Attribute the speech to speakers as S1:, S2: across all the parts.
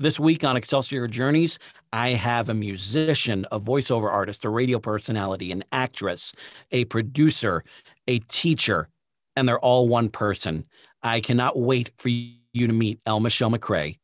S1: This week on Excelsior Journeys, I have a musician, a voiceover artist, a radio personality, an actress, a producer, a teacher, and they're all one person. I cannot wait for you to meet El Michelle McCray.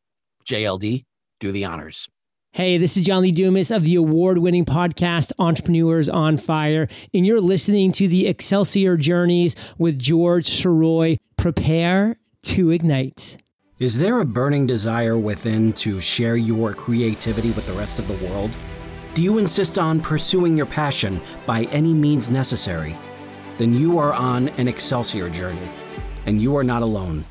S1: JLD, do the honors.
S2: Hey, this is John Lee Dumas of the award winning podcast Entrepreneurs on Fire, and you're listening to the Excelsior Journeys with George Sirois. Prepare to ignite.
S1: Is there a burning desire within to share your creativity with the rest of the world? Do you insist on pursuing your passion by any means necessary? Then you are on an Excelsior journey, and you are not alone.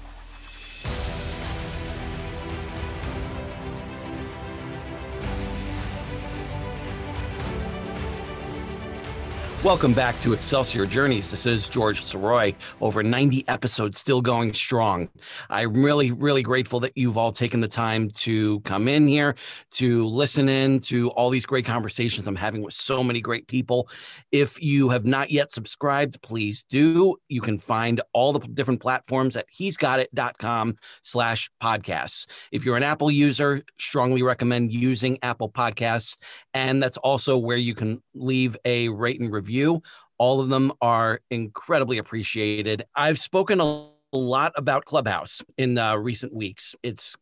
S1: Welcome back to Excelsior Journeys. This is George Sirois. Over 90 episodes, still going strong. I'm really, really grateful that you've all taken the time to come in here, to listen in to all these great conversations I'm having with so many great people. If you have not yet subscribed, please do. You can find all the different platforms at he'sgotit.com slash podcasts. If you're an Apple user, strongly recommend using Apple Podcasts. And that's also where you can leave a rate and review review. All of them are incredibly appreciated. I've spoken a lot about Clubhouse in uh, recent weeks. It's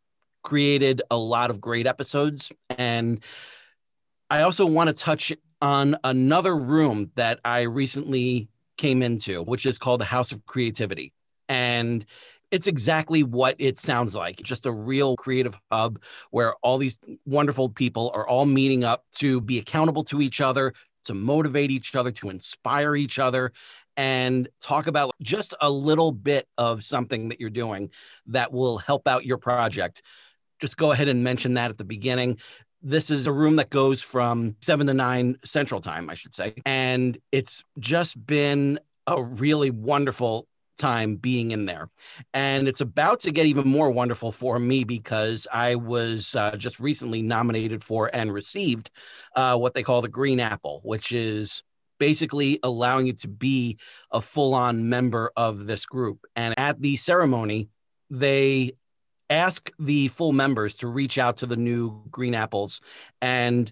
S1: created a lot of great episodes. And I also want to touch on another room that I recently came into, which is called the House of Creativity. And it's exactly what it sounds like just a real creative hub where all these wonderful people are all meeting up to be accountable to each other, to motivate each other, to inspire each other, and talk about just a little bit of something that you're doing that will help out your project. Just go ahead and mention that at the beginning. This is a room that goes from seven to nine central time, I should say. And it's just been a really wonderful time being in there. And it's about to get even more wonderful for me because I was uh, just recently nominated for and received uh, what they call the Green Apple, which is basically allowing you to be a full on member of this group. And at the ceremony, they ask the full members to reach out to the new Green Apples and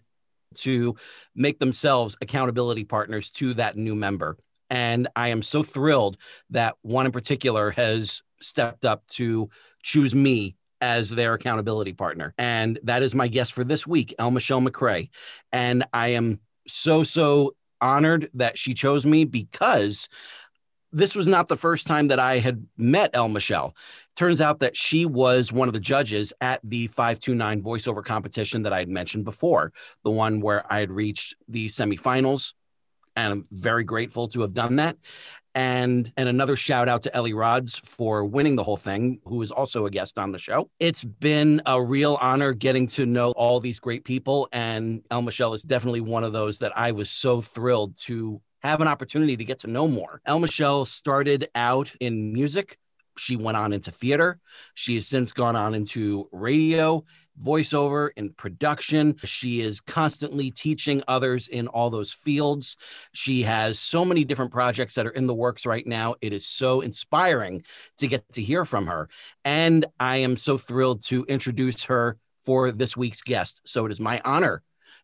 S1: to make themselves accountability partners to that new member. And I am so thrilled that one in particular has stepped up to choose me as their accountability partner. And that is my guest for this week, El Michelle McCray. And I am so, so honored that she chose me because this was not the first time that I had met El Michelle. Turns out that she was one of the judges at the 529 voiceover competition that I had mentioned before, the one where I had reached the semifinals and I'm very grateful to have done that. And and another shout out to Ellie Rods for winning the whole thing, who is also a guest on the show. It's been a real honor getting to know all these great people, and El Michelle is definitely one of those that I was so thrilled to have an opportunity to get to know more. El Michelle started out in music. She went on into theater. She has since gone on into radio voiceover and production. She is constantly teaching others in all those fields. She has so many different projects that are in the works right now. It is so inspiring to get to hear from her. And I am so thrilled to introduce her for this week's guest. So it is my honor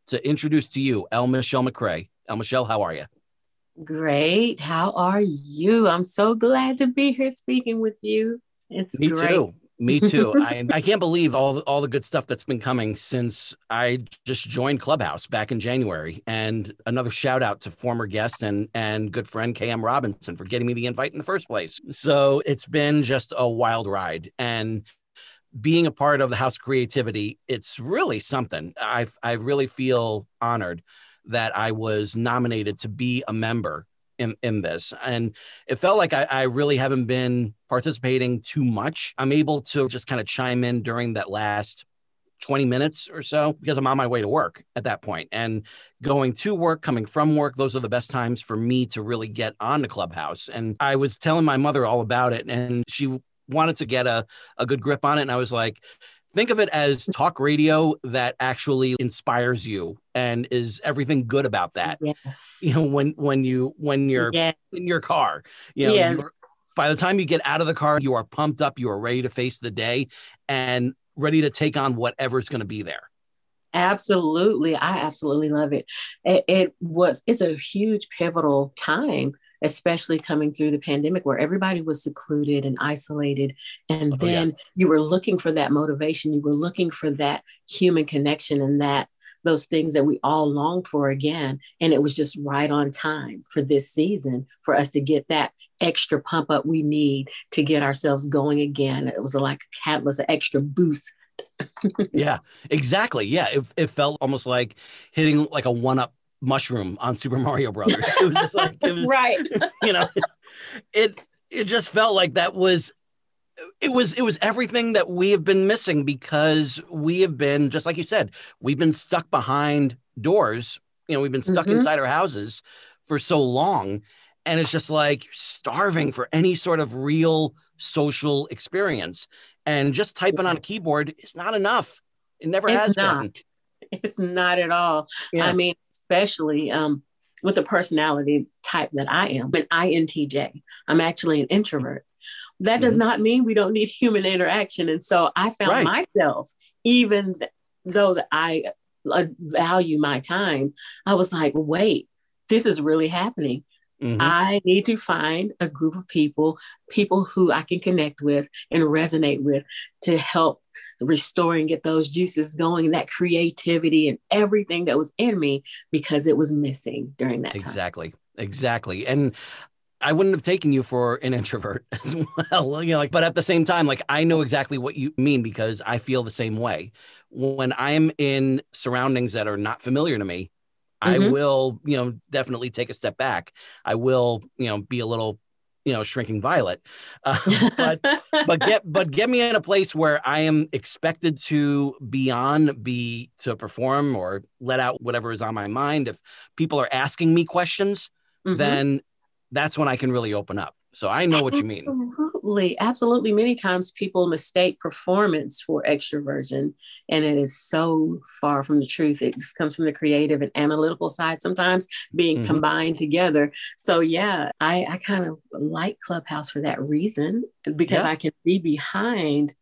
S1: to introduce to you El Michelle McCray. El Michelle, how are you?
S3: Great. How are you? I'm so glad to be here speaking with you. It's
S1: Me
S3: great.
S1: too. Me too. I, I can't believe all the, all the good stuff that's been coming since I just joined Clubhouse back in January. And another shout out to former guest and and good friend KM Robinson for getting me the invite in the first place. So it's been just a wild ride and being a part of the House Creativity, it's really something. I I really feel honored that I was nominated to be a member in, in this. And it felt like I, I really haven't been participating too much. I'm able to just kind of chime in during that last 20 minutes or so because I'm on my way to work at that point. And going to work, coming from work, those are the best times for me to really get on the clubhouse. And I was telling my mother all about it, and she wanted to get a, a good grip on it. And I was like, think of it as talk radio that actually inspires you and is everything good about that
S3: Yes.
S1: you know when when you when you're
S3: Yes.
S1: in your car you know
S3: Yeah.
S1: by the time you get out of the car you are pumped up you are ready to face the day and ready to take on whatever's going to be there.
S3: Absolutely. I absolutely love it. it. It was, it's a huge pivotal time, especially coming through the pandemic where everybody was secluded and isolated. And
S1: Oh,
S3: then
S1: yeah.
S3: you were looking for that motivation. You were looking for that human connection and that those things that we all longed for again. And it was just right on time for this season for us to get that extra pump up we need to get ourselves going again. It was like a catalyst, an extra boost
S1: yeah, exactly. Yeah, it, it felt almost like hitting like a one up mushroom on Super Mario Brothers. It was just like it was,
S3: right.
S1: you know, it it just felt like that was it was it was everything that we have been missing because we have been just like you said, we've been stuck behind doors. You know, we've been stuck
S3: Mhm.
S1: inside our houses for so long, and it's just like starving for any sort of real social experience. And just typing on a keyboard is not enough. It never
S3: It's
S1: has
S3: not.
S1: been.
S3: It's not at all.
S1: Yeah.
S3: I mean, especially um, with the personality type that I am, an INTJ. I'm actually an introvert. That does
S1: Mhm.
S3: not mean we don't need human interaction. And so I found
S1: Right.
S3: myself, even though that I uh, value my time, I was like, wait, this is really happening.
S1: Mhm.
S3: I need to find a group of people, people who I can connect with and resonate with to help restore and get those juices going, that creativity and everything that was in me because it was missing during that time.
S1: Exactly. Exactly. And I wouldn't have taken you for an introvert as well. You know, like, but at the same time, like I know exactly what you mean because I feel the same way. When I'm in surroundings that are not familiar to me, I
S3: Mhm.
S1: will, you know, definitely take a step back. I will, you know, be a little, you know, shrinking violet. Uh, but but get but get me in a place where I am expected to be on, be to perform or let out whatever is on my mind. If people are asking me questions,
S3: Mhm.
S1: then that's when I can really open up. So I know what you mean.
S3: Absolutely. Absolutely. Many times people mistake performance for extroversion, and it is so far from the truth. It just comes from the creative and analytical side sometimes being
S1: Mhm.
S3: combined together. So, yeah, I, I kind of like Clubhouse for that reason because
S1: Yeah.
S3: I can be behind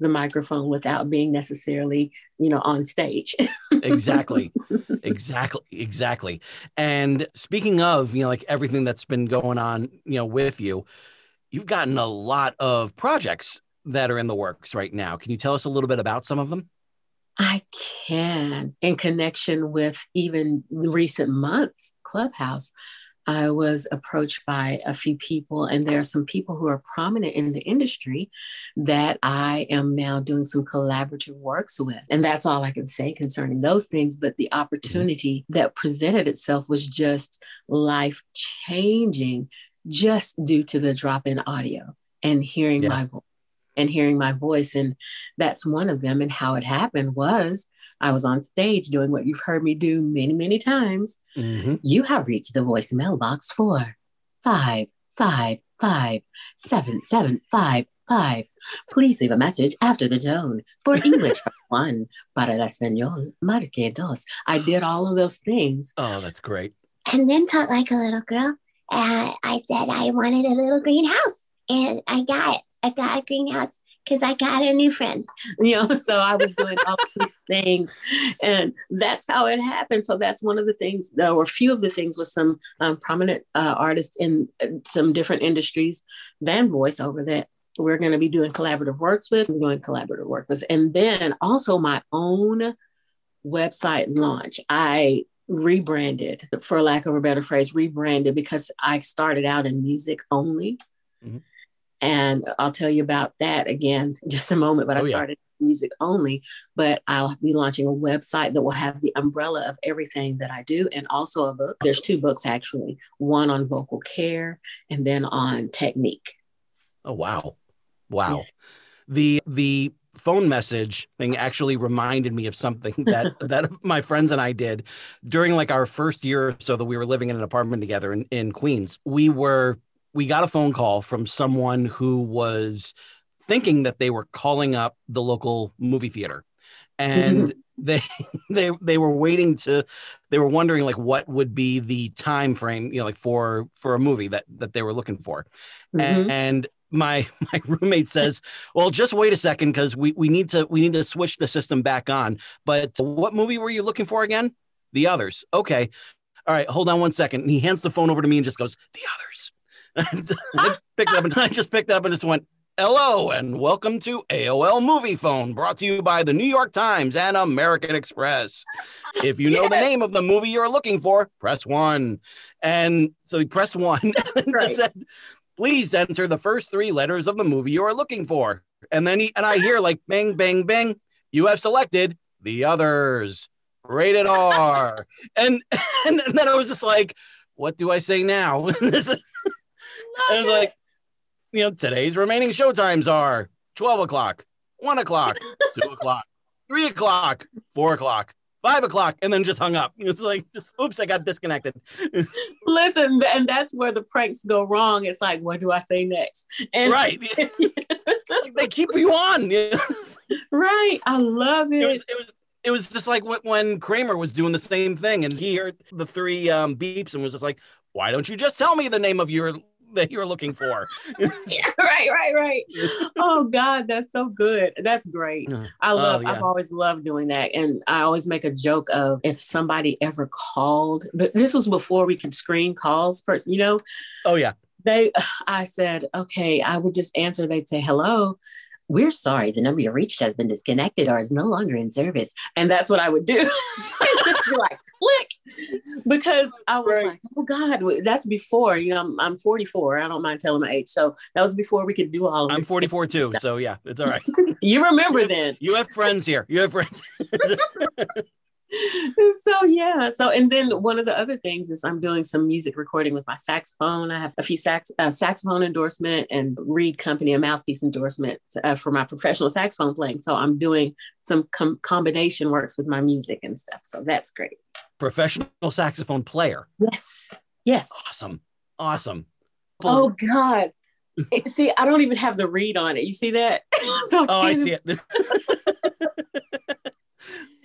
S3: the microphone without being necessarily, you know, on stage.
S1: exactly. Exactly exactly. And speaking of you know like everything that's been going on you know with you you've gotten a lot of projects that are in the works right now. Can you tell us a little bit about some of them?
S3: I can, in connection with even recent months, Clubhouse, I was approached by a few people, and there are some people who are prominent in the industry that I am now doing some collaborative works with. And that's all I can say concerning those things. But the opportunity that presented itself was just life changing, just due to the drop in audio and hearing
S1: Yeah.
S3: my voice and hearing my voice. And that's one of them. And how it happened was I was on stage doing what you've heard me do many, many times.
S1: Mhm.
S3: You have reached the voicemail box for five, five, five, seven, seven, five, five. Please leave a message after the tone. For English, one. Para el español, marque dos. I did all of those things.
S1: oh that's great
S4: and then talked like a little girl. And I said I wanted a little greenhouse, and I got. I got a greenhouse because I got a new friend.
S3: you know so i was doing all these things and that's how it happened so that's one of the things were a few of the things with some um, prominent uh, artists in uh, some different industries than voiceover that we're going to be doing collaborative works with we're doing collaborative work with and then also my own website launch i rebranded for lack of a better phrase rebranded because i started out in music only
S1: Mhm.
S3: And I'll tell you about that again in just a moment. But I
S1: Oh, yeah.
S3: started music only, but I'll be launching a website that will have the umbrella of everything that I do and also a book. There's two books actually one on vocal care and then on technique.
S1: oh wow wow
S3: Yes.
S1: the the phone message thing actually reminded me of something that that my friends and I did during like our first year or so that we were living in an apartment together in, in Queens. We were we got a phone call from someone who was thinking that they were calling up the local movie theater and they they they were waiting to they were wondering like what would be the time frame you know like for for a movie that that they were looking for
S3: Mhm.
S1: and my my roommate says, "Well, just wait a second because we we need to we need to switch the system back on." But what movie were you looking for again? The others. Okay. All right, hold on one second. And he hands the phone over to me and just goes, "The others." And I picked up and I just picked up and just went, Hello and welcome to AOL Moviefone, brought to you by the New York Times and American Express. If you know the name of the movie you're looking for, press one. And so he pressed one and
S3: Right.
S1: just said, please enter the first three letters of the movie you are looking for. And then he and I hear like bang, bang, bang, you have selected the others. Rated R. and, and then I was just like, what do I say now? This is- and it's like, you know, today's remaining show times are 12 o'clock, 1 o'clock, 2 o'clock, 3 o'clock, 4 o'clock, 5 o'clock, and then just hung up. It's like, just oops, I got disconnected.
S3: Listen, and that's where the pranks go wrong. It's like, what do I say next? And
S1: right. They keep you on.
S3: right. I love it.
S1: was, it was, it was just like when- when Kramer was doing the same thing and he heard the three um, beeps and was just like, why don't you just tell me the name of your that you're looking for?
S3: Yeah, right, right, right. oh God, that's so good. That's great. I oh, love.
S1: Oh, yeah.
S3: I've always loved doing that, and I always make a joke of if somebody ever called. But this was before we could screen calls. Person, you know,
S1: Oh, yeah.
S3: they. I said, okay, I would just answer. They'd say, hello. We're sorry, the number you reached has been disconnected or is no longer in service. And that's what I would do. just be like, click. Because I was
S1: Right.
S3: like, oh God, that's before, you know, I'm, I'm 44. I don't mind telling my age. So that was before we could do all of this.
S1: I'm
S3: this.
S1: 44 too. So, yeah, it's all right.
S3: You remember then.
S1: You have friends here. You have friends.
S3: so yeah. So and then one of the other things is i'm doing some music recording with my saxophone. I have a few sax uh, saxophone endorsement and reed company a mouthpiece endorsement uh, for my professional saxophone playing. So i'm doing some com- combination works with my music and stuff. So that's great.
S1: Professional saxophone player.
S3: yes. Yes.
S1: Awesome. Awesome.
S3: oh god. It- see i don't even have the reed on it. You see that? So
S1: Oh, I see it.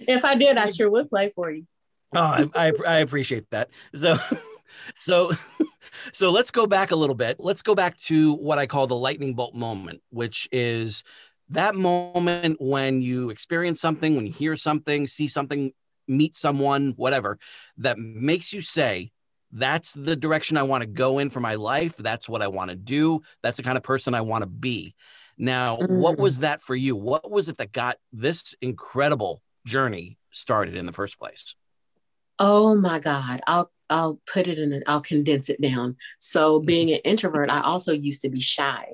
S3: If i did i sure would play for you
S1: Oh, I, I, I appreciate that. So, so, so let's go back a little bit. Let's go back to what I call the lightning bolt moment, which is that moment when you experience something, when you hear something, see something, meet someone, whatever, that makes you say, that's the direction I want to go in for my life. That's what I want to do. That's the kind of person I want to be. Now, what
S3: Mm.
S1: was that for you? What was it that got this incredible journey started in the first place?
S3: Oh my God. I'll I'll put it in I'll condense it down. So being an introvert, I also used to be shy.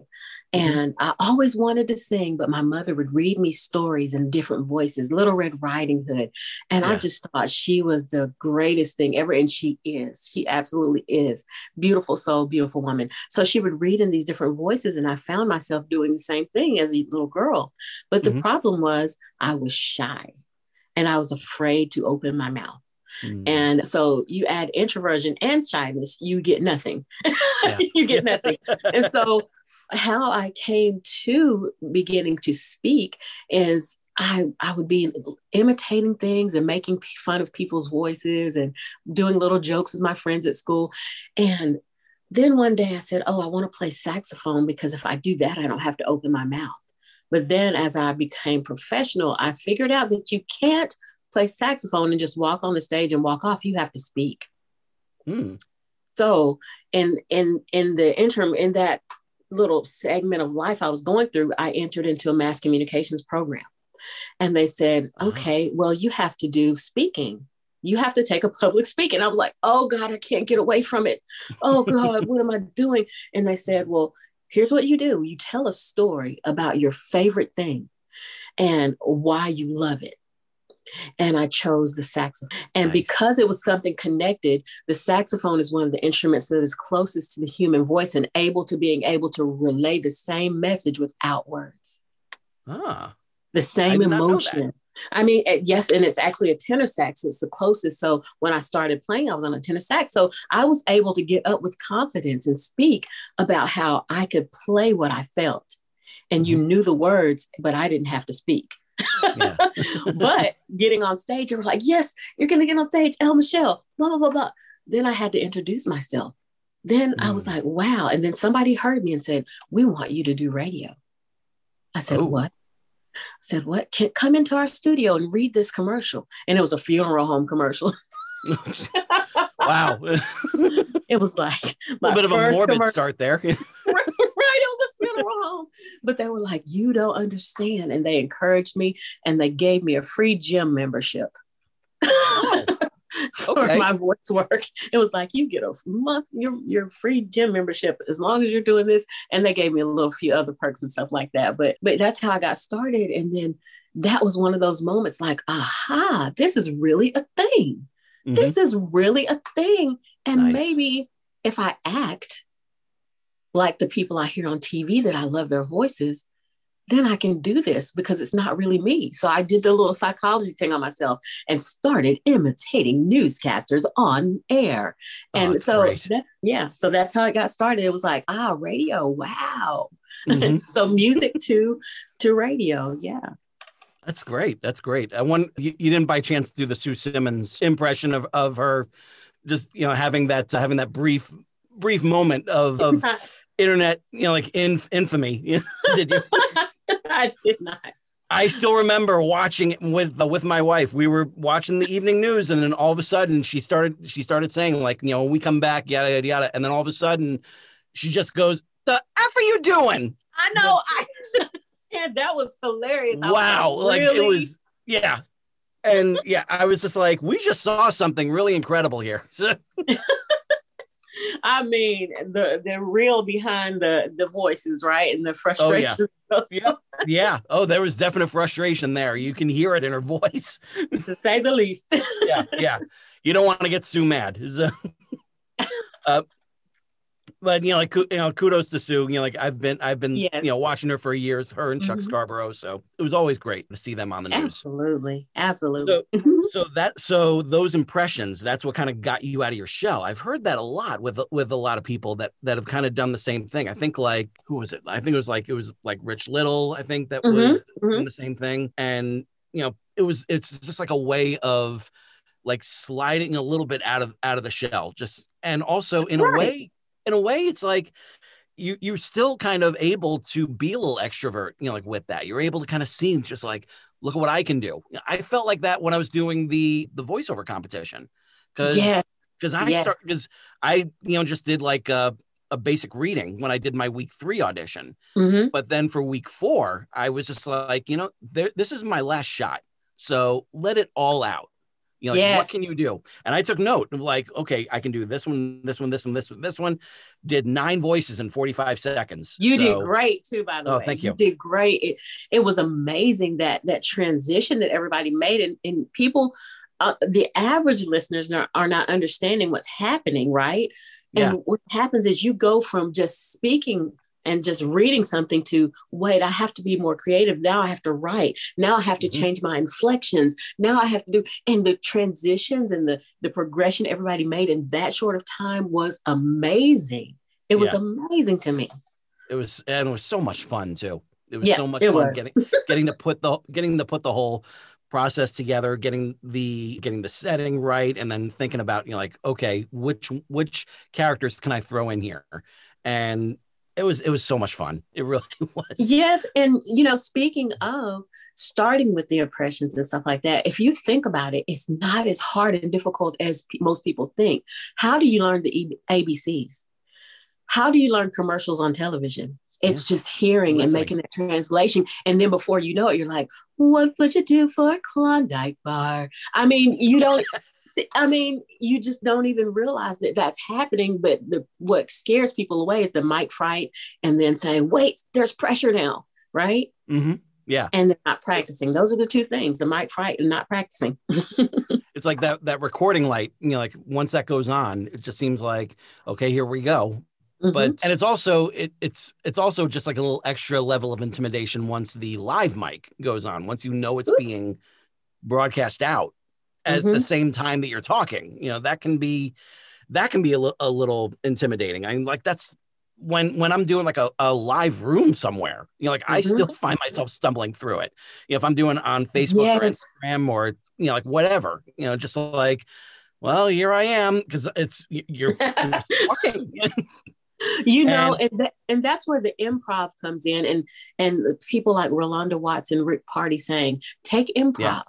S3: And I always wanted to sing, but my mother would read me stories in different voices, Little Red Riding Hood. And I just thought she was the greatest thing ever. And she is. She absolutely is. Beautiful soul, beautiful woman. So she would read in these different voices. And I found myself doing the same thing as a little girl. But the
S1: Mhm.
S3: problem was I was shy and I was afraid to open my mouth.
S1: Mm.
S3: And so you add introversion and shyness, you get nothing.
S1: Yeah.
S3: you get nothing. and so how I came to beginning to speak is I, I would be imitating things and making fun of people's voices and doing little jokes with my friends at school. And then one day I said, Oh, I want to play saxophone because if I do that, I don't have to open my mouth. But then as I became professional, I figured out that you can't play saxophone and just walk on the stage and walk off. You have to speak.
S1: Mm.
S3: So in in in the interim, in that little segment of life I was going through, I entered into a mass communications program. And they said,
S1: Uh-huh.
S3: okay, well, you have to do speaking. You have to take a public speaking. I was like, oh God, I can't get away from it. Oh God, what am I doing? And they said, well, here's what you do you tell a story about your favorite thing and why you love it. And I chose the saxophone. And
S1: Nice.
S3: because it was something connected, the saxophone is one of the instruments that is closest to the human voice and able to being able to relay the same message without words,
S1: Ah,
S3: the same
S1: did not know that.
S3: emotion. I mean, eh, yes, and it's actually a tenor sax. It's the closest. So when I started playing, I was on a tenor sax. So I was able to get up with confidence and speak about how I could play what I felt. And you knew the words, but I didn't have to speak.
S1: yeah.
S3: but getting on stage, you were like, yes, you're going to get on stage, El Michelle, blah, blah, blah, blah. Then I had to introduce myself. then I was
S1: Mm.
S3: like, wow. And then somebody heard me and said, we want you to do radio. I said,
S1: Oh.
S3: what? I said, what? Can come into our studio and read this commercial. And it was a funeral home commercial.
S1: wow.
S3: it was like a
S1: little bit of a morbid
S3: commercial-
S1: start there.
S3: right, it was a funeral home. But they were like, you don't understand. And they encouraged me and they gave me a free gym membership. For
S1: Okay.
S3: my voice work. It was like you get a month your your free gym membership as long as you're doing this. And they gave me a little few other perks and stuff like that. But but that's how I got started. And then that was one of those moments like, aha, this is really a thing
S1: Mhm.
S3: this is really a thing. And
S1: Nice.
S3: maybe if I act like the people I hear on TV that I love their voices, then I can do this because it's not really me. So I did the little psychology thing on myself and started imitating newscasters on air.
S1: Oh,
S3: And
S1: that's
S3: so that, yeah, so that's how it got started. It was like, ah, radio, wow.
S1: Mhm.
S3: so music to to radio, yeah.
S1: That's great. That's great. I want you, you didn't by chance do the Sue Simmons impression of, of her, just you know having that having that brief brief moment of, of internet you know like in, infamy. Did you?
S3: I did not.
S1: I still remember watching it with uh, with my wife. We were watching the evening news, and then all of a sudden she started she started saying like you know when we come back yada yada yada, and then all of a sudden she just goes the f are you doing?
S3: I know. I yeah, that was hilarious. I was
S1: Wow, like it was yeah. And yeah, I was just like, we just saw something really incredible here.
S3: I mean, the the real behind the the voices, right, and the frustration.
S1: Oh, Yeah. yeah. Oh, there was definite frustration there. You can hear it in her voice.
S3: to say the least.
S1: yeah, yeah. You don't want to get Sue mad. Uh, but you know, like you know, kudos to Sue. You know, like I've been, I've been,
S3: Yes.
S1: you know, watching her for years. Her and Chuck
S3: Mhm.
S1: Scarborough. So it was always great to see them on the news.
S3: Absolutely, absolutely.
S1: So that, so those impressions, that's what kind of got you out of your shell. I've heard that a lot with with a lot of people that that have kind of done the same thing. I think like who was it? I think it was like it was like Rich Little. I think that
S3: Mhm,
S1: was
S3: mhm.
S1: doing the same thing, and you know, it was it's just like a way of like sliding a little bit out of out of the shell just and also in a way in a way it's like you you're still kind of able to be a little extrovert you know like with that you're able to kind of see just like look at what i can do i felt like that when i was doing the the voiceover competition because
S3: Yes.
S1: because i
S3: Yes.
S1: start because i you know just did like a, a basic reading when i did my week three audition
S3: Mhm.
S1: but then for week four, I was just like, you know, there, this is my last shot. So let it all out. You know, like, what can you do? And I took note of like, okay, I can do this one, this one, this one, this one, this one. Did nine voices in 45 seconds.
S3: You did great too, by the
S1: Oh,
S3: way.
S1: thank you.
S3: did great. It, it was amazing that that transition that everybody made, and, and people, uh, the average listeners are, are not understanding what's happening, right?
S1: Yeah.
S3: And what happens is you go from just speaking and just reading something to wait, I have to be more creative. Now I have to write. Now I have to
S1: Mhm.
S3: change my inflections. Now I have to do and the transitions and the the progression everybody made in that short of time was amazing. It was
S1: Yeah.
S3: amazing to me.
S1: It was, and it was so much fun too. It was
S3: Yeah,
S1: so much fun
S3: was.
S1: getting, getting to put the, getting to put the whole process together, getting the, getting the setting right. And then thinking about, you know, like, okay, which, which characters can I throw in here? And it was, it was so much fun. It really was.
S3: Yes. And, you know, speaking of starting with the impressions and stuff like that, if you think about it, it's not as hard and difficult as pe- most people think. How do you learn the E- ABCs? How do you learn commercials on television? It's just hearing and making that translation. And then before you know it, you're like, what would you do for a Klondike bar? I mean, you don't. See, I mean, you just don't even realize that that's happening. But the what scares people away is the mic fright, and then saying, "Wait, there's pressure now," right?
S1: hmm Yeah.
S3: And they're not practicing. Those are the two things: the mic fright and not practicing.
S1: It's like that, that recording light, you know, like once that goes on, it just seems like, okay, here we go.
S3: Mhm.
S1: but and it's also it, it's it's also just like a little extra level of intimidation once the live mic goes on once you know it's being broadcast out at the
S3: Mhm.
S1: same time that you're talking you know that can be that can be a, li- a little intimidating i mean like that's when when i'm doing like a, a live room somewhere you know like i
S3: Mhm.
S1: still find myself stumbling through it you know if i'm doing on facebook or instagram or you know like whatever you know just like well, here I am because it's you're, talking.
S3: you know, and and, that, and that's where the improv comes in, and and people like Rolanda Watts and Rick Party saying, take improv. Yeah.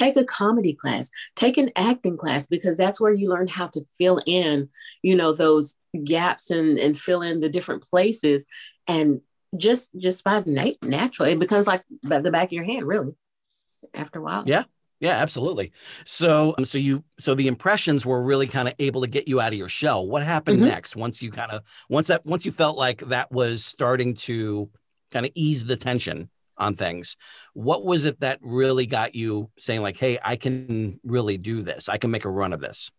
S3: Take a comedy class, take an acting class, because that's where you learn how to fill in, you know, those gaps and, and fill in the different places. And just just by nat- natural, it becomes like the back of your hand, really, after a while.
S1: Yeah, yeah, absolutely. So, um, so you, so the impressions were really kind of able to get you out of your shell. What happened mm-hmm. next? Once you kind of, once that, once you felt like that was starting to kind of ease the tension on things, what was it that really got you saying like, "Hey, I can really do this. I can make a run of this."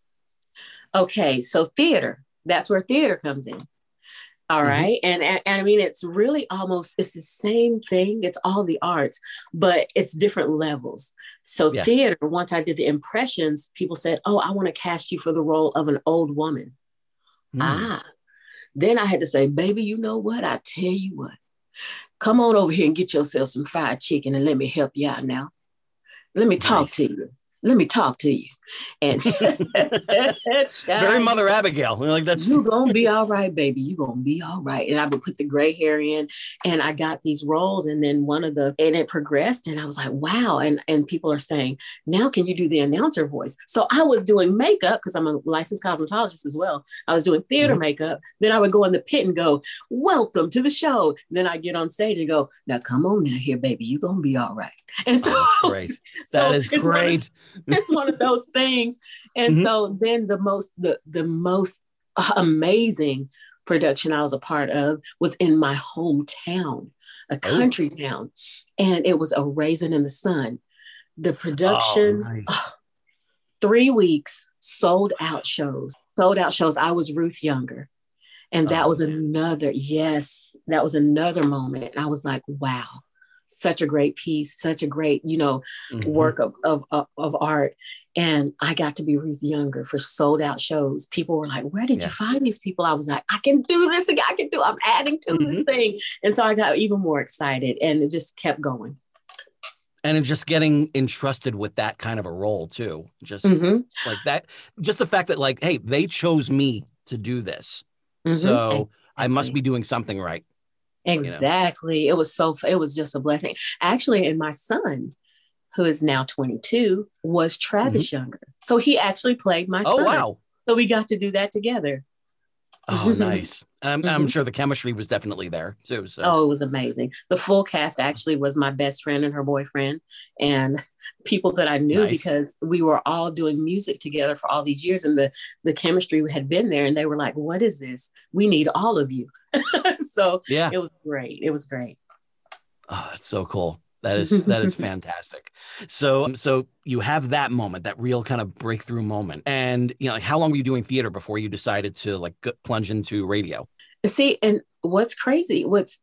S3: Okay, so theater. That's where theater comes in. All right, mm-hmm. And, and, and I mean, it's really almost, it's the same thing. It's all the arts, but it's different levels. So yeah. theater, once I did the impressions, people said, oh, I want to cast you for the role of an old woman. Mm. Ah, then I had to say, baby, you know what? I tell you what, come on over here and get yourself some fried chicken and let me help you out now. Let me talk nice. to you let me talk to you. And
S1: very Mother Abigail. Like that's
S3: you gonna be all right, baby. You gonna be all right. And I would put the gray hair in, and I got these roles. And then one of the and it progressed, and I was like, wow. And and people are saying, now can you do the announcer voice? So I was doing makeup because I'm a licensed cosmetologist as well. I was doing theater mm-hmm. makeup. Then I would go in the pit and go, welcome to the show. Then I get on stage and go, now come on now here, baby. You gonna be all right. And so
S1: oh, great. That so is great.
S3: it's one of those things. And mm-hmm. so then the most the the most amazing production I was a part of was in my hometown, a oh. country oh. town, and it was a raisin in the sun. The production, oh, nice. oh, three weeks, sold out shows, sold out shows. I was Ruth Younger. And that oh, was another, yes, that was another moment. I was like, wow, such a great piece, such a great, you know, mm-hmm. work of, of, of, of, art. And I got to be Ruth Younger for sold out shows. People were like, where did yeah. you find these people? I was like, I can do this. again. I can do, I'm adding to mm-hmm. this thing. And so I got even more excited and it just kept going.
S1: And just getting entrusted with that kind of a role too. Just mm-hmm. like that, just the fact that like, hey, they chose me to do this. Mm-hmm. So. I must be doing something right.
S3: Exactly. You know? It was so, it was just a blessing. Actually, and my son, who is now 22, was Travis mm-hmm. Younger. So he actually played my oh, son. Oh, wow. So we got to do that together.
S1: Oh, mm-hmm. nice. Um, I'm, mm-hmm. I'm, sure the chemistry was definitely there too. So.
S3: Oh, it was amazing. The full cast actually was my best friend and her boyfriend, and people that I knew nice. because we were all doing music together for all these years, and the the chemistry had been there. And they were like, "What is this? We need all of you." so yeah, it was great. It was great.
S1: Oh, that's so cool. That is that is fantastic. So um, so you have that moment, that real kind of breakthrough moment, and you know, like how long were you doing theater before you decided to like plunge into radio?
S3: See, and what's crazy, what's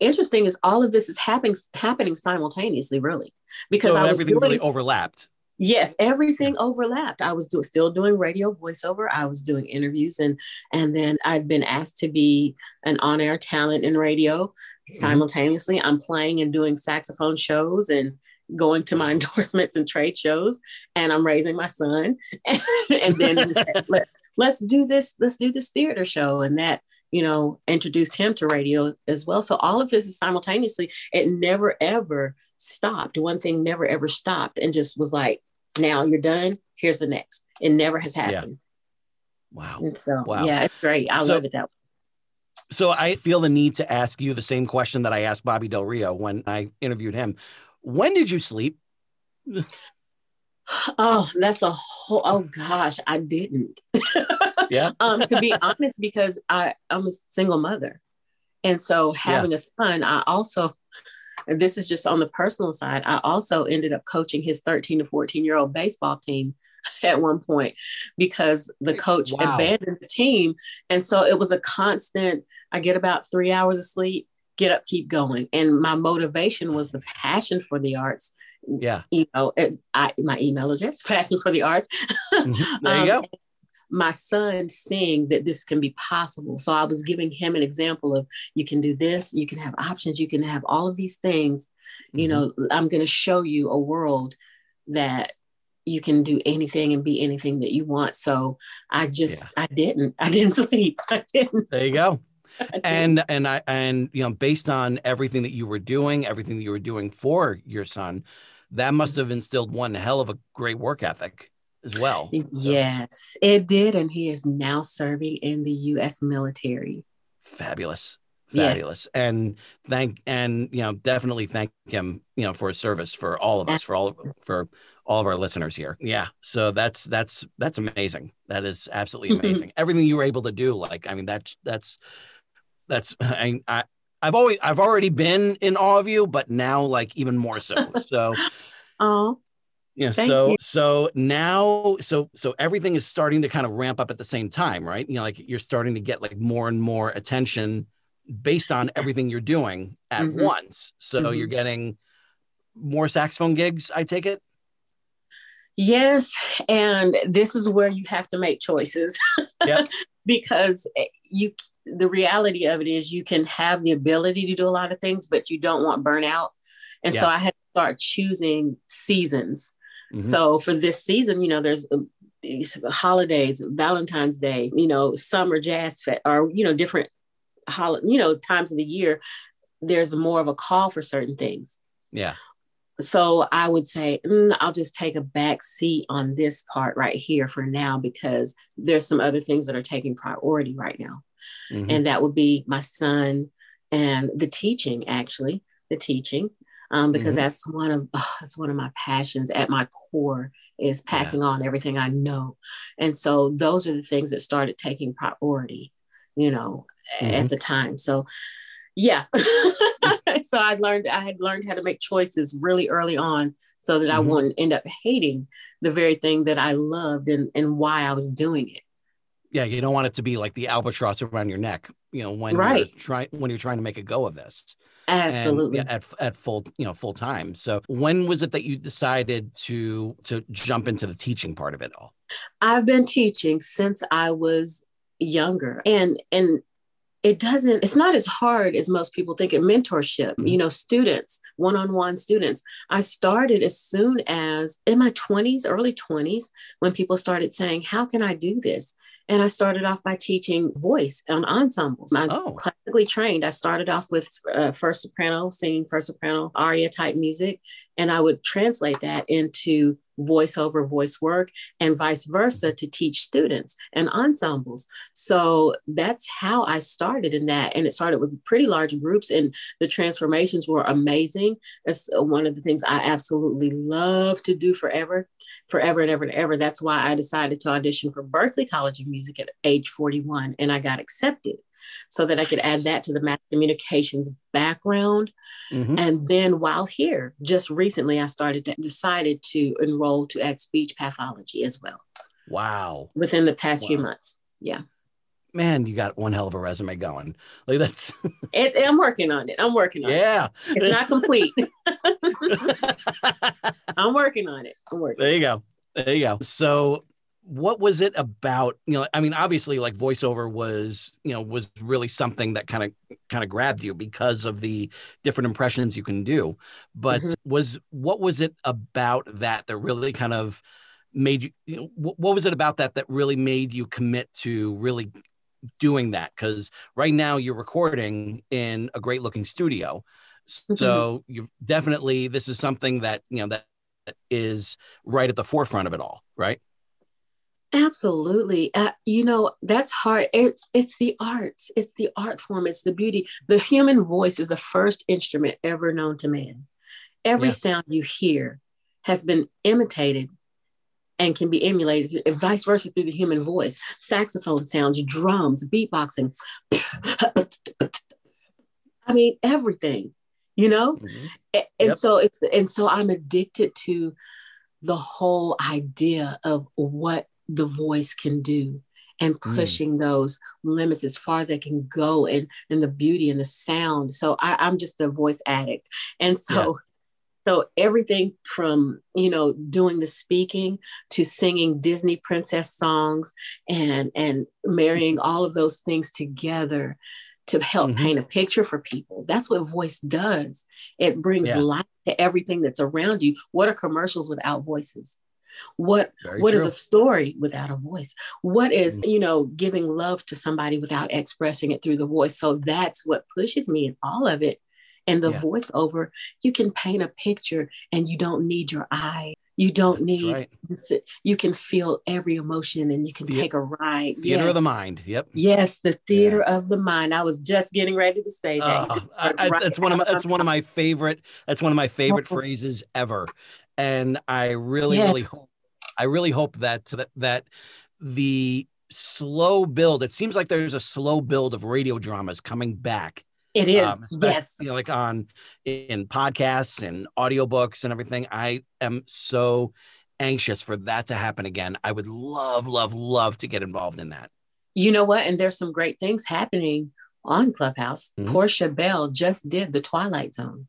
S3: interesting is all of this is happening happening simultaneously, really, because
S1: so
S3: I
S1: was everything doing, really overlapped.
S3: Yes, everything overlapped. I was do, still doing radio voiceover. I was doing interviews, and and then I'd been asked to be an on-air talent in radio. Mm-hmm. Simultaneously, I'm playing and doing saxophone shows and going to my endorsements and trade shows and I'm raising my son and, and then said, let's let's do this let's do this theater show and that you know introduced him to radio as well so all of this is simultaneously it never ever stopped one thing never ever stopped and just was like now you're done here's the next it never has happened
S1: yeah. wow
S3: and so
S1: wow.
S3: yeah it's great I so, love it that way
S1: so I feel the need to ask you the same question that I asked Bobby Del Rio when I interviewed him. When did you sleep?
S3: oh, that's a whole. Oh gosh, I didn't.
S1: yeah.
S3: um, to be honest, because I I'm a single mother, and so having yeah. a son, I also. And this is just on the personal side. I also ended up coaching his 13 to 14 year old baseball team at one point because the coach wow. abandoned the team. And so it was a constant, I get about three hours of sleep get up, keep going. And my motivation was the passion for the arts.
S1: Yeah.
S3: You know, it, I, my email address, passion for the arts.
S1: Mm-hmm. There you um, go.
S3: My son seeing that this can be possible. So I was giving him an example of you can do this, you can have options, you can have all of these things. Mm-hmm. You know, I'm going to show you a world that you can do anything and be anything that you want. So I just
S1: Yeah.
S3: I didn't. I didn't sleep. I didn't.
S1: There you go. And and I and you know based on everything that you were doing, everything that you were doing for your son, that must have instilled one hell of a great work ethic as well. So,
S3: Yes, it did. And he is now serving in the US military.
S1: fabulous,
S3: Yes.
S1: fabulous, and thank and you know definitely thank him you know for his service for all of us for all of, for all of our listeners here. Yeah, so that's that's that's amazing. That is absolutely amazing. Everything you were able to do, like I mean that's that's that's I, I I've always I've already been in awe of you, but now like even more so. So
S3: Oh,
S1: yeah,
S3: Thank
S1: so
S3: you.
S1: so now so so everything is starting to kind of ramp up at the same time, right? You know, like you're starting to get like more and more attention based on everything you're doing at
S3: Mhm.
S1: once. So
S3: Mhm.
S1: you're getting more saxophone gigs, I take it.
S3: yes. And this is where you have to make choices.
S1: Yep.
S3: because eh, you the reality of it is you can have the ability to do a lot of things, but you don't want burnout. And so I had to start choosing seasons.
S1: Mhm.
S3: So for this season, you know, there's um, holidays, Valentine's Day, you know, summer jazz fest, or you know, different hol- you know, times of the year. There's more of a call for certain things.
S1: Yeah.
S3: So I would say mm, I'll just take a back seat on this part right here for now because there's some other things that are taking priority right now
S1: Mhm.
S3: and that would be my son and the teaching actually the teaching um, because
S1: Mhm.
S3: that's one of oh, that's one of my passions at my core is passing on everything i know and so those are the things that started taking priority you know
S1: Mhm.
S3: at the time so yeah so i learned i had learned how to make choices really early on so that i
S1: Mhm.
S3: wouldn't end up hating the very thing that i loved and, and why i was doing it
S1: yeah, you don't want it to be like the albatross around your neck, you know, when
S3: Right.
S1: you're trying when you're trying to make a go of this. and,
S3: absolutely
S1: yeah, at at full you know full time. So when was it that you decided to to jump into the teaching part of it all?
S3: I've been teaching since I was younger and and it doesn't it's not as hard as most people think it mentorship
S1: Mhm.
S3: you know students one-on-one students i started as soon as in my 20s early 20s when people started saying how can i do this and i started off by teaching voice on ensembles. I'm
S1: Oh.
S3: classically trained. I started off with uh, first soprano singing first soprano aria type music and i would translate that into voiceover voice work and vice versa to teach students and ensembles. So that's how I started in that. And it started with pretty large groups, and the transformations were amazing. That's uh, one of the things I absolutely love to do forever, forever and ever and ever. That's why I decided to audition for Berklee College of Music at age 41, and I got accepted so that I could add that to the mass communications background.
S1: Mhm.
S3: And then while here, just recently, I started to decided to enroll to add speech pathology as well
S1: Wow,
S3: within the past few months. Yeah,
S1: man, you got one hell of a resume going. Like that's
S3: it, I'm working on it. I'm working on
S1: yeah.
S3: it. Yeah. It's not complete. I'm working on it. I'm working.
S1: there you go. There you go. So what was it about you know i mean obviously like voiceover was you know was really something that kind of kind of grabbed you because of the different impressions you can do. But
S3: Mhm.
S1: was what was it about that that really kind of made you, you know, what, what was it about that that really made you commit to really doing that? Because right now you're recording in a great looking studio. So you definitely this is something that you know that is right at the forefront of it all right
S3: Absolutely. Uh, you know, that's hard. It's it's the arts. It's the art form. It's the beauty. The human voice is the first instrument ever known to man. Every
S1: Yeah.
S3: sound you hear has been imitated and can be emulated, and vice versa through the human voice. Saxophone sounds, drums, beatboxing. I mean, everything. You know, A- and
S1: Yep.
S3: so it's and so i'm addicted to the whole idea of what the voice can do and
S1: Mm.
S3: pushing those limits as far as they can go and and the beauty and the sound. So I, i'm just a voice addict. And so so everything from you know doing the speaking to singing disney princess songs and and marrying all of those things together to help
S1: Mhm.
S3: paint a picture for people. That's what voice does. It brings
S1: Yeah.
S3: life to everything that's around you. What are commercials without voices What
S1: Very
S3: what is a story without a voice? What is,
S1: Mm.
S3: you know, giving love to somebody without expressing it through the voice? So that's what pushes me in all of it. And the
S1: Yeah.
S3: voiceover, you can paint a picture and you don't need your eye. You don't
S1: That's
S3: need
S1: right.
S3: this- you can feel every emotion and you can
S1: The-
S3: take a ride.
S1: Theater of the mind. Yep.
S3: Yes, the theater of the mind. I was just getting ready to say that.
S1: Oh, I,
S3: right
S1: that's one of my, that's one of my favorite that's one of my favorite phrases ever and i really really hope i really hope that that that the slow build it seems like there's a slow build of radio dramas coming back
S3: It is.
S1: um,
S3: yes.
S1: you know, like on in podcasts and audiobooks and everything i am so anxious for that to happen again i would love love love to get involved in that
S3: You know what? And there's some great things happening on Clubhouse.
S1: Mhm.
S3: Portia Bell just did the Twilight Zone.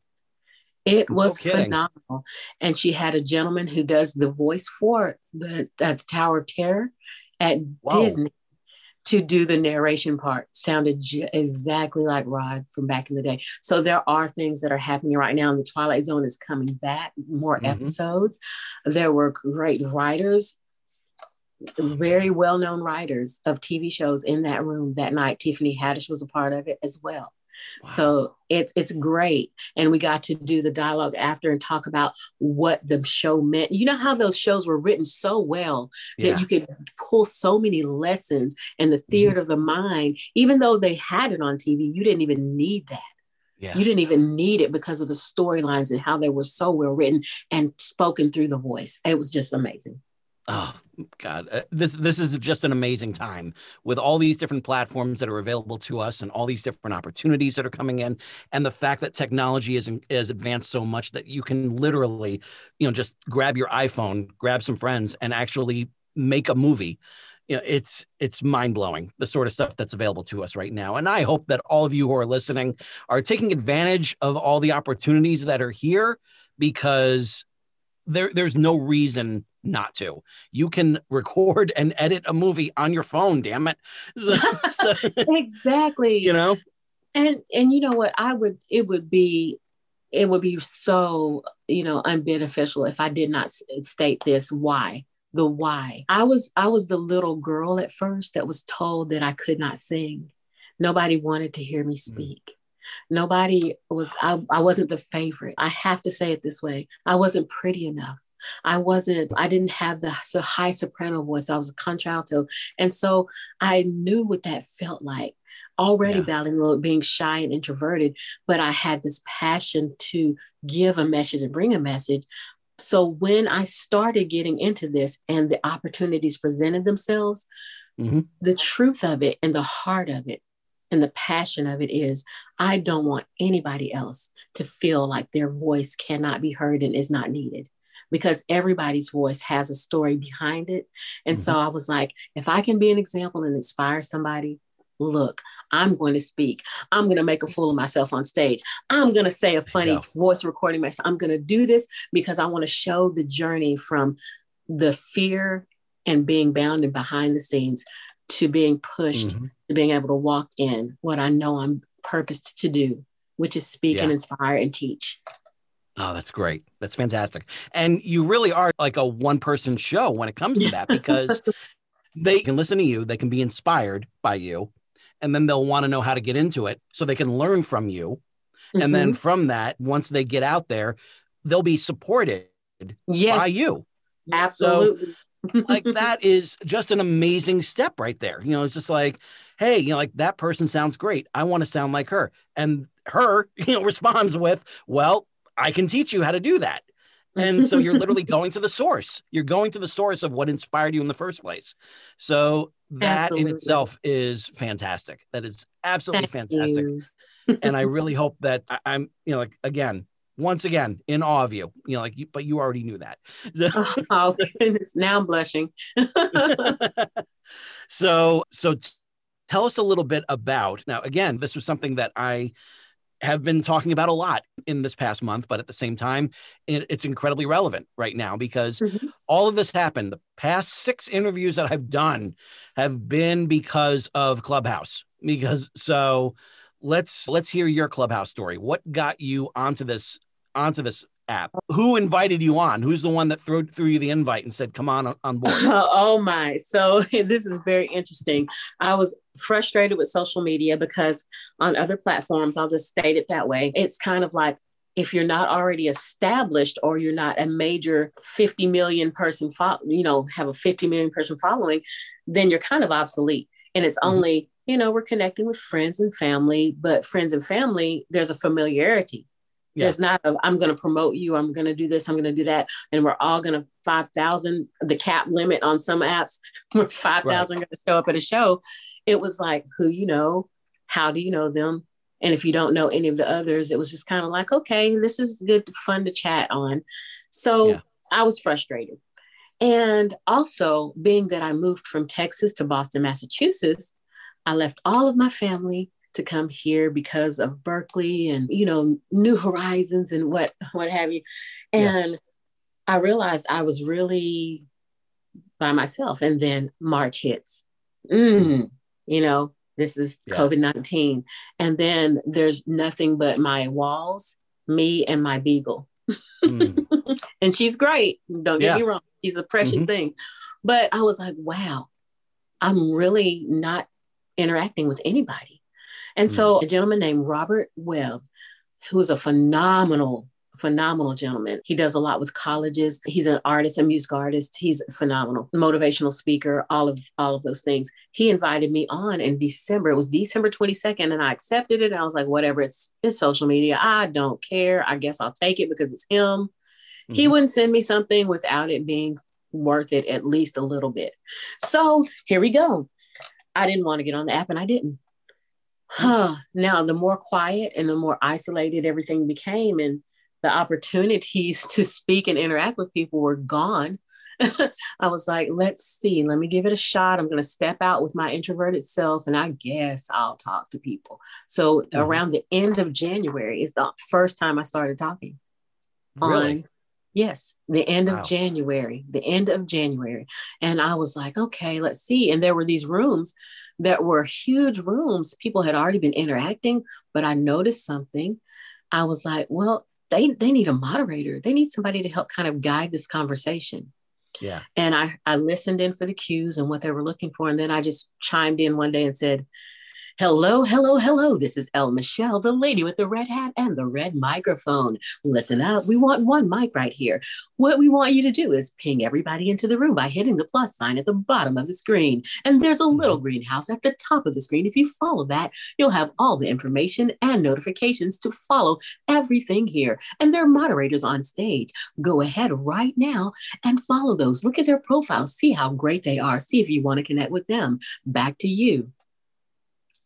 S3: It was phenomenal. And she had a gentleman who does the voice for the, uh, Tower of Terror at
S1: Whoa.
S3: Disney to do the narration part. Sounded j- exactly like Rod from back in the day. So there are things that are happening right now. And the Twilight Zone is coming back, more
S1: Mhm.
S3: episodes. There were great writers very well-known writers of TV shows in that room that night. Tiffany Haddish was a part of it as well.
S1: Wow.
S3: So it's it's great, and we got to do the dialogue after and talk about what the show meant. You know how those shows were written so well that
S1: yeah
S3: you could pull so many lessons in the mm-hmm. theater of the mind. Even though they had it on TV, you didn't even need that.
S1: yeah
S3: You didn't even need it because of the storylines and how they were so well written and spoken through the voice. It was just amazing.
S1: Oh God, uh, this this is just an amazing time with all these different platforms that are available to us and all these different opportunities that are coming in, and the fact that technology is is advanced so much that you can literally, you know, just grab your iPhone, grab some friends, and actually make a movie. You know, it's it's mind blowing the sort of stuff that's available to us right now, and I hope that all of you who are listening are taking advantage of all the opportunities that are here because there there's no reason not to. You can record and edit a movie on your phone, damn it. So, so,
S3: exactly.
S1: you know,
S3: and and you know what? I would it would be it would be so you know unbeneficial if i did not state this why the why. I was i was the little girl at first that was told that i could not sing. Nobody wanted to hear me mm. speak. Nobody was I, I wasn't the favorite. I have to say it this way. I wasn't pretty enough I wasn't, I didn't have the so high soprano voice. I was a contralto. And so I knew what that felt like already
S1: Yeah.
S3: battling being shy and introverted, but I had this passion to give a message and bring a message. So when I started getting into this and the opportunities presented themselves,
S1: Mhm.
S3: the truth of it and the heart of it and the passion of it is I don't want anybody else to feel like their voice cannot be heard and is not needed because everybody's voice has a story behind it. And so I was like, if I can be an example and inspire somebody, look, I'm going to speak. I'm going to make a fool of myself on stage. I'm going to say a funny
S1: go.
S3: voice recording myself. I'm going to do this because I want to show the journey from the fear and being bound and behind the scenes to being pushed
S1: Mhm.
S3: to being able to walk in what I know I'm purposed to do, which is speak and inspire and teach.
S1: Oh, that's great. That's fantastic. And you really are like a one person show when it comes to that because they can listen to you, they can be inspired by you, and then they'll want to know how to get into it so they can learn from you. And then
S3: Mhm.
S1: from that, once they get out there, they'll be supported
S3: yes,
S1: by you.
S3: Absolutely.
S1: like that is just an amazing step right there. You know, it's just like, hey, you know, like that person sounds great. I want to sound like her. And her, you know, responds with, well, I can teach you how to do that. And so you're literally going to the source. You're going to the source of what inspired you in the first place. So that
S3: Absolutely.
S1: in itself is fantastic. That is absolutely
S3: Thank
S1: fantastic. and I really hope that I, I'm, you know, like again, once again, in awe of you, you know, like you, but you already knew that.
S3: Oh, oh goodness, now I'm blushing.
S1: so so t- tell us a little bit about now again this was something that i have been talking about a lot in this past month but at the same time it, it's incredibly relevant right now because
S3: Mhm.
S1: all of this happened the past six interviews that i've done have been because of clubhouse because so let's let's hear your clubhouse story what got you onto this onto this app. Who invited you on? Who's the one that threw threw you the invite and said, "Come on on board"?
S3: oh my! So this is very interesting. I was frustrated with social media because on other platforms, I'll just state it that way. It's kind of like if you're not already established or you're not a major 50 million person, fo- you know, have a 50 million person following, then you're kind of obsolete. And it's mm-hmm. only, you know, we're connecting with friends and family, but friends and family, there's a familiarity. Yeah. There's not a, I'm going to promote you. I'm going to do this. I'm going to do that. And we're all going to 5,000, the cap limit on some apps, we're 5,000 right. going to show up at a show. It was like, who you know, how do you know them? And if you don't know any of the others, it was just kind of like, okay, this is good, fun to chat on. So yeah. I was frustrated. And also, being that I moved from Texas to Boston, Massachusetts, I left all of my family to come here because of Berklee and you know New Horizons and what what have you. And yeah. I realized I was really by myself. And then March hits. Mm, you know, this is yeah. COVID 19. And then there's nothing but my walls, me, and my beagle. Mm. and she's great. Don't get yeah. me wrong. She's a precious mm-hmm. thing. But I was like, wow, I'm really not interacting with anybody. And mm. so a gentleman named Robert Webb, who's a phenomenal phenomenal gentleman. He does a lot with colleges. He's an artist, a music artist. He's phenomenal, motivational speaker, all of all of those things. He invited me on in December. It was December 22nd, and I accepted it. I was like, whatever, it's it's social media. I don't care. I guess I'll take it because it's him. Mm-hmm. He wouldn't send me something without it being worth it at least a little bit. So here we go. I didn't want to get on the app and I didn't. Huh. Now, the more quiet and the more isolated everything became, and the opportunities to speak and interact with people were gone. I was like, let's see, let me give it a shot. I'm going to step out with my introverted self and I guess I'll talk to people. So mm-hmm. around the end of January is the first time I started talking.
S1: Really? On,
S3: yes, the end wow. of January, the end of January. And I was like, okay, let's see. And there were these rooms that were huge rooms. People had already been interacting, but I noticed something. I was like, well, they they need a moderator. They need somebody to help kind of guide this conversation.
S1: Yeah.
S3: And I I listened in for the cues and what they were looking for, and then I just chimed in one day and said, Hello, hello, hello. This is Elle Michelle, the lady with the red hat and the red microphone. Listen up. We want one mic right here. What we want you to do is ping everybody into the room by hitting the plus sign at the bottom of the screen. And there's a little mm-hmm. greenhouse at the top of the screen. If you follow that, you'll have all the information and notifications to follow everything here. And there are moderators on stage. Go ahead right now and follow those. Look at their profiles, see how great they are, see if you want to connect with them. Back to you.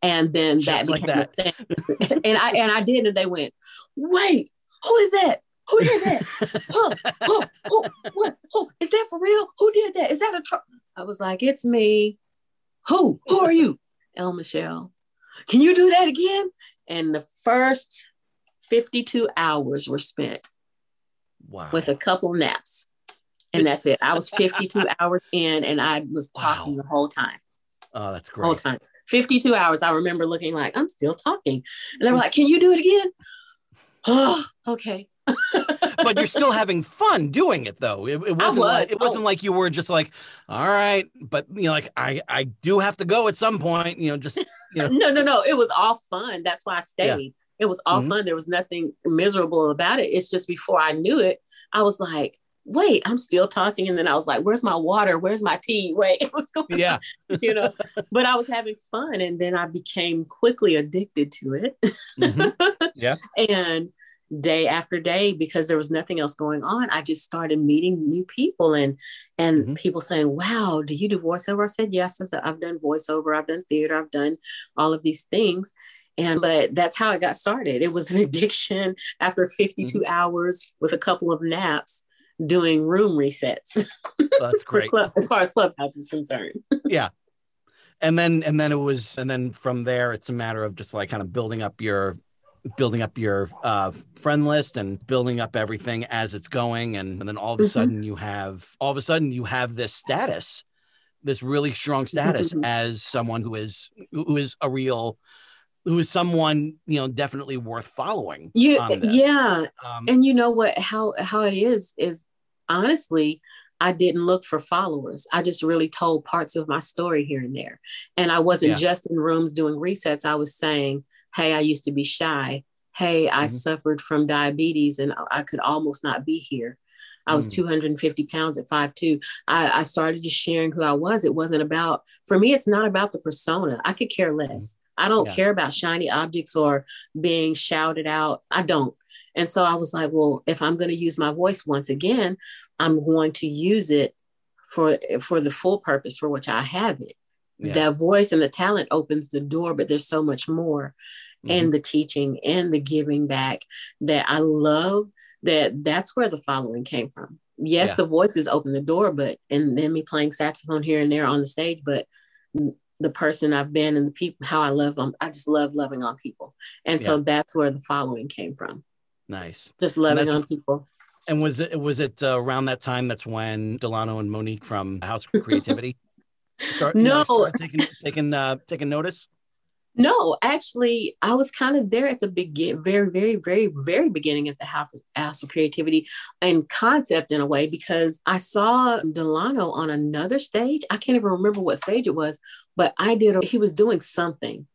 S3: And then
S1: Just
S3: that
S1: like that.
S3: and I and I did, and they went, wait, who is that? Who did that? huh, who, who, what, who, is that for real? Who did that? Is that a truck? I was like, it's me. Who? Who are you? Elle Michelle. Can you do that again? And the first 52 hours were spent
S1: wow.
S3: with a couple naps. And that's it. I was 52 hours in and I was talking wow. the whole time.
S1: Oh, that's great.
S3: Whole time. 52 hours. I remember looking like, I'm still talking. And they were like, Can you do it again? Oh, okay.
S1: but you're still having fun doing it though. It, it wasn't was. like it wasn't oh. like you were just like, all right, but you know, like I I do have to go at some point, you know, just you know.
S3: no, no, no. It was all fun. That's why I stayed. Yeah. It was all mm-hmm. fun. There was nothing miserable about it. It's just before I knew it, I was like, wait, I'm still talking. And then I was like, where's my water? Where's my tea? Wait, it was going
S1: yeah.
S3: you know, but I was having fun. And then I became quickly addicted to it.
S1: Mm-hmm. Yeah.
S3: and day after day, because there was nothing else going on, I just started meeting new people and and mm-hmm. people saying, Wow, do you do voiceover? I said, Yes, I said, I've done voiceover, I've done theater, I've done all of these things. And but that's how it got started. It was an addiction after 52 mm-hmm. hours with a couple of naps doing room resets.
S1: That's great.
S3: club, as far as Clubhouse is concerned.
S1: yeah. And then and then it was and then from there it's a matter of just like kind of building up your building up your uh, friend list and building up everything as it's going and, and then all of a mm-hmm. sudden you have all of a sudden you have this status this really strong status mm-hmm. as someone who is who is a real who is someone you know definitely worth following.
S3: You, yeah,
S1: Um,
S3: and you know what? How how it is is honestly, I didn't look for followers. I just really told parts of my story here and there, and I wasn't
S1: Yeah.
S3: just in rooms doing resets. I was saying, "Hey, I used to be shy. Hey, I
S1: Mhm.
S3: suffered from diabetes, and I could almost not be here." I was
S1: Mm.
S3: 250 pounds at 5'2. I, I started just sharing who I was. It wasn't about, for me, it's not about the persona. I could care less. I don't
S1: Yeah.
S3: care about shiny objects or being shouted out. I don't. And so I was like, well, if I'm going to use my voice once again, I'm going to use it for for the full purpose for which I have it.
S1: Yeah.
S3: That voice and the talent opens the door, but there's so much more
S1: Mhm.
S3: and the teaching and the giving back that I love that that's where the following came from. Yes,
S1: Yeah.
S3: the voices open the door, but and then me playing saxophone here and there on the stage, but the person I've been and the people how I love them, I just love loving on people. And so that's where the following came from.
S1: Nice.
S3: Just loving on people.
S1: And was it was it uh, around that time that's when Delano and Monique from House of Creativity start you know,
S3: No.
S1: taking taking uh, taking notice?
S3: No, actually, I was kind of there at the begin, very, very, very, very beginning at the House of, House of Creativity and concept in a way because I saw Delano on another stage. I can't even remember what stage it was, but I did. He was doing something,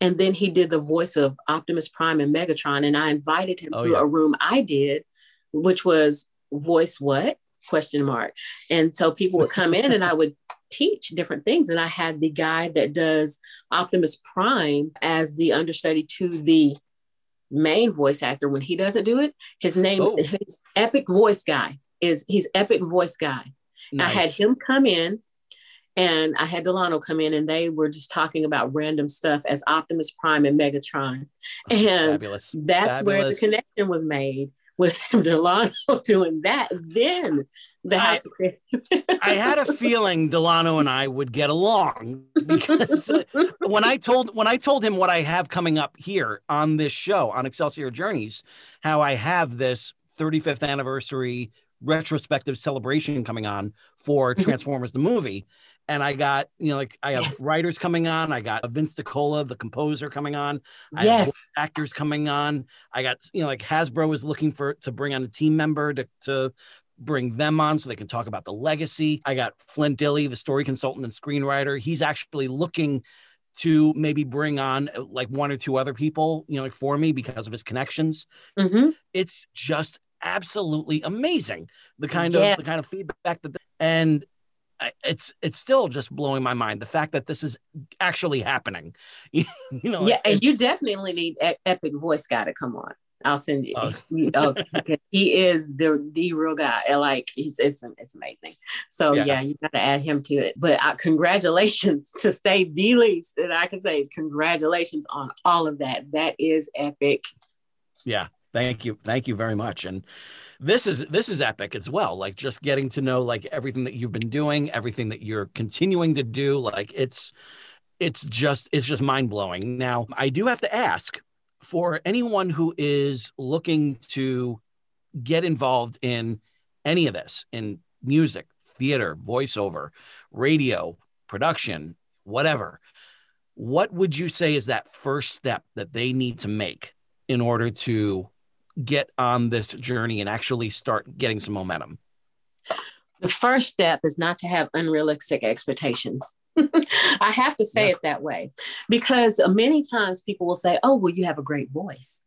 S3: and then he did the voice of Optimus Prime and Megatron, and I invited him
S1: Oh,
S3: to
S1: yeah.
S3: a room I did, which was voice what question mark, and so people would come in and I would teach different things, and I had the guy that does Optimus Prime as the understudy to the main voice actor when he doesn't do it. His name,
S1: Oh.
S3: his epic voice guy is he's epic voice guy. I had him come in and I had Delano come in and they were just talking about random stuff as Optimus Prime and Megatron. And
S1: Fabulous.
S3: that's where the connection was made with Delano doing that. Then the
S1: I-
S3: House Creativity.
S1: I had a feeling Delano and I would get along because uh, when I told when I told him what I have coming up here on this show on Excelsior Journeys, how I have this 35th anniversary retrospective celebration coming on for
S3: Mhm.
S1: Transformers the movie. And I got, you know, like I have
S3: Yes.
S1: writers coming on. I got Vince DiCola, the composer, coming on. I
S3: yes.
S1: actors coming on. I got, you know, like Hasbro is looking for to bring on a team member to, to bring them on so they can talk about the legacy. I got Flint Dille, the story consultant and screenwriter. He's actually looking to maybe bring on like one or two other people, you know, like for me because of his connections.
S3: hmm
S1: It's just absolutely amazing the kind
S3: Yes.
S1: of the kind of feedback that and it's it's still just blowing my mind the fact that this is actually happening. you know,
S3: yeah, and you definitely need epic voice guy to come on. I'll send you.
S1: Oh.
S3: you oh, he is the the real guy. Like he's it's it's amazing. So
S1: Yeah.
S3: yeah, you got to add him to it. But uh, congratulations to say the least that I can say is congratulations on all of that. That is epic.
S1: Yeah, thank you, thank you very much. And this is this is epic as well. Like just getting to know like everything that you've been doing, everything that you're continuing to do. Like it's it's just it's just mind blowing. Now I do have to ask for anyone who is looking to get involved in any of this in music, theater, voiceover, radio, production, whatever. What would you say is that first step that they need to make in order to get on this journey and actually start getting some momentum?
S3: The first step is not to have unrealistic expectations. I have to say
S1: Yeah.
S3: it that way because many times people will say, "Oh, well, you have a great voice,"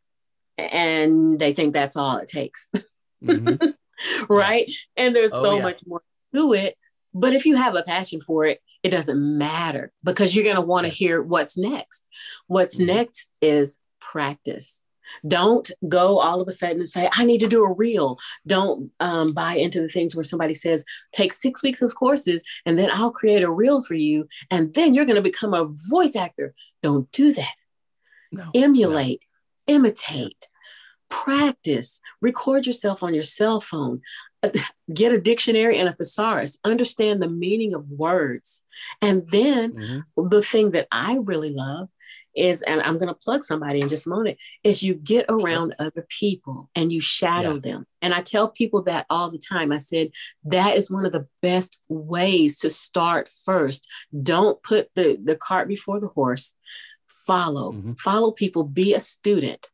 S3: and they think that's all it takes.
S1: Mhm.
S3: right? And there's
S1: Oh,
S3: so
S1: yeah.
S3: much more to it. But if you have a passion for it, it doesn't matter because you're going to want to hear what's next. What's
S1: Mhm.
S3: next is practice. Don't go all of a sudden and say, I need to do a reel. Don't um, buy into the things where somebody says, take six weeks of courses and then I'll create a reel for you. And then you're going to become a voice actor. Don't do that
S1: No.
S3: emulate, imitate, practice, record yourself on your cell phone, get a dictionary and a thesaurus, understand the meaning of words. And then
S1: Mhm.
S3: the thing that I really love is, and I'm going to plug somebody in just a moment, is you get around other people and you shadow
S1: Yeah.
S3: them. And I tell people that all the time. I said, that is one of the best ways to start first. Don't put the, the cart before the horse follow, mm-hmm. follow people, be a student,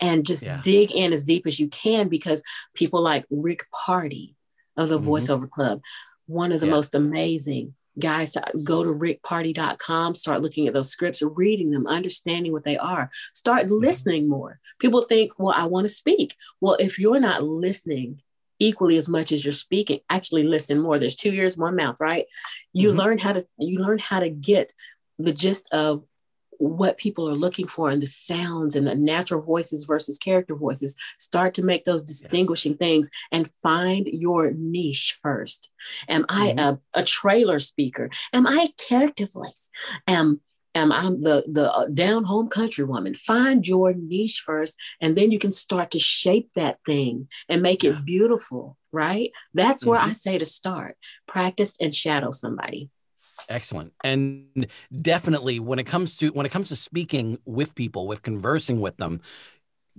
S3: and just yeah. dig in as deep as you can because people like Rick Party of the mm-hmm. voiceover club, one of the yeah. most amazing guys go to rickparty.com start looking at those scripts reading them understanding what they are. Start mm-hmm. listening more. People think well i want to speak. Well if you're not listening equally as much as you're speaking actually listen more. There's two ears one mouth right? You mm-hmm. learn how to you learn how to get the gist of what people are looking for and the sounds and the natural voices versus character voices. Start to make those distinguishing yes. things and find your niche first. Am mm-hmm. I a, a trailer speaker? Am I a character voice? Am am I the the uh, down home country woman? Find your niche first, and then you can start to shape that thing and make yeah. it beautiful. Right? That's mm-hmm. where I say to start. Practice and shadow somebody.
S1: Excellent. And definitely when it comes to when it comes to speaking with people, with conversing with them,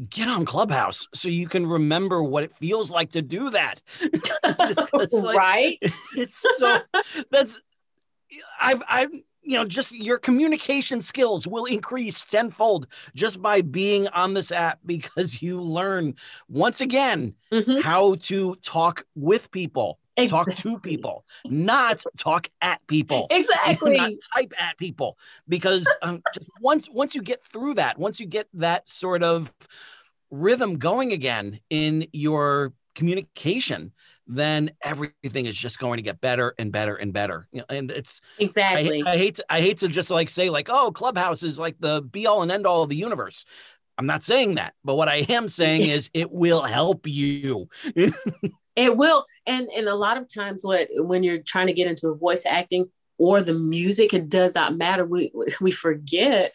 S1: get on Clubhouse so you can remember what it feels like to do that.
S3: like, right?
S1: It's so that's I've I've you know just your communication skills will increase tenfold just by being on this app because you learn once again mm-hmm. how to talk with people Exactly. Talk to people, not talk at people.
S3: Exactly.
S1: Not type at people. Because um, once once you get through that, once you get that sort of rhythm going again in your communication, then everything is just going to get better and better and better. You know, and it's
S3: exactly.
S1: I, I hate to, I hate to just like say like, oh, Clubhouse is like the be all and end all of the universe. I'm not saying that, but what I am saying is it will help you.
S3: It will, and and a lot of times, what when you're trying to get into the voice acting or the music, it does not matter. We we forget.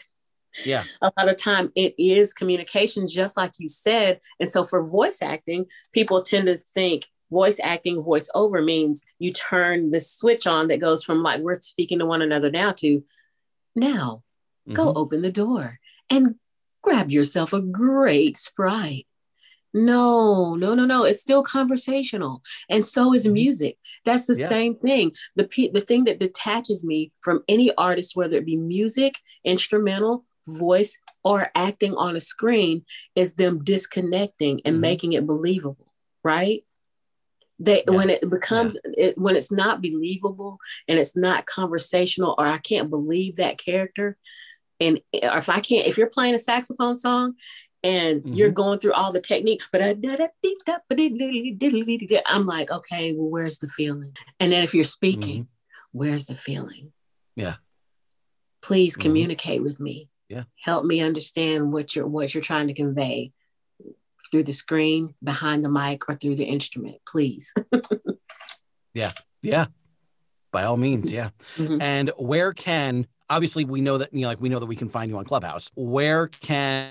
S1: Yeah.
S3: A lot of time it is communication, just like you said. And so for voice acting, people tend to think voice acting, voice over means you turn the switch on that goes from like we're speaking to one another now to now mm-hmm. go open the door and grab yourself a great sprite no, no, no, no. It's still conversational. And so is mm-hmm. music. That's the yeah. same thing. The the thing that detaches me from any artist, whether it be music, instrumental, voice, or acting on a screen, is them disconnecting and mm-hmm. making it believable, right? They yeah. when it becomes yeah. it, when it's not believable and it's not conversational, or I can't believe that character, and if I can't, if you're playing a saxophone song and mm-hmm. you're going through all the technique, but I'm like, okay, well, where's the feeling? And then if you're speaking, mm-hmm. where's the feeling?
S1: Yeah.
S3: Please mm-hmm. communicate with me.
S1: Yeah.
S3: Help me understand what you're what you're trying to convey through the screen, behind the mic, or through the instrument, please.
S1: yeah. Yeah. By all means, yeah. Mm-hmm. And where can obviously we know that you know, like we know that we can find you on Clubhouse. Where can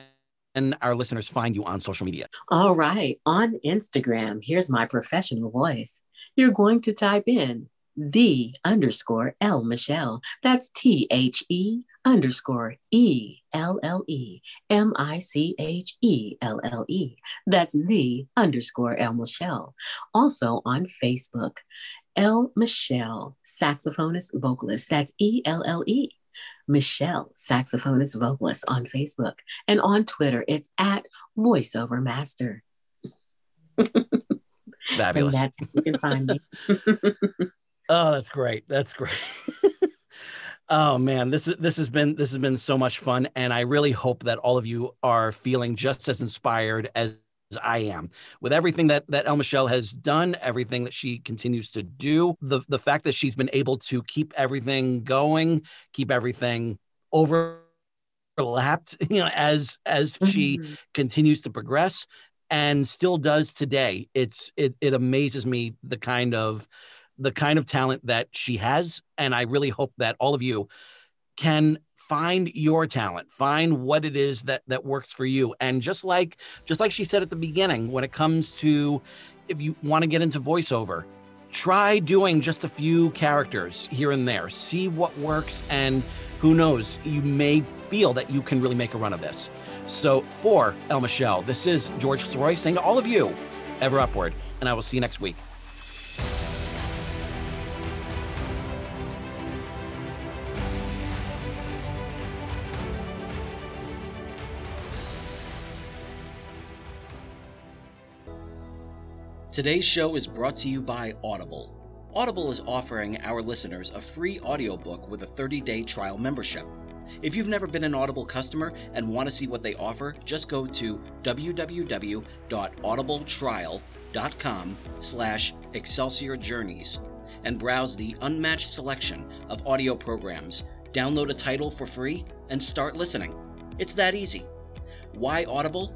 S1: and our listeners find you on social media?
S3: All right. On Instagram, here's my professional voice. You're going to type in the underscore Elle Michelle. That's T H E underscore E L L E M I C H E L L E. That's the underscore Elle Michelle. Also on Facebook, Elle Michelle, saxophonist vocalist. That's E L L E. Michelle, saxophonist vocalist on Facebook. And on Twitter, it's at voiceover master.
S1: Fabulous.
S3: And that's how you can find me.
S1: oh, that's great. That's great. oh man, this is this has been this has been so much fun. And I really hope that all of you are feeling just as inspired as I am with everything that that Elle Michelle has done, everything that she continues to do, the the fact that she's been able to keep everything going, keep everything overlapped, you know, as as mm-hmm. she continues to progress and still does today. It's it it amazes me the kind of the kind of talent that she has, and I really hope that all of you can find your talent find what it is that that works for you. And just like just like she said at the beginning when it comes to if you want to get into voiceover try doing just a few characters here and there. See what works and who knows you may feel that you can really make a run of this. So for elle michelle this is george Soroy saying to all of you ever upward and i will see you next week Today's show is brought to you by Audible. Audible is offering our listeners a free audiobook with a 30-day trial membership. If you've never been an Audible customer and want to see what they offer, just go to www.audibletrial.com slash Excelsior Journeys and browse the unmatched selection of audio programs. Download a title for free and start listening. It's that easy. Why Audible?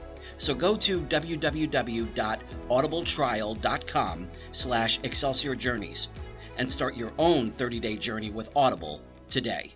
S1: So go to www.audibletrial.com slash Excelsior Journeys and start your own 30-day journey with Audible today.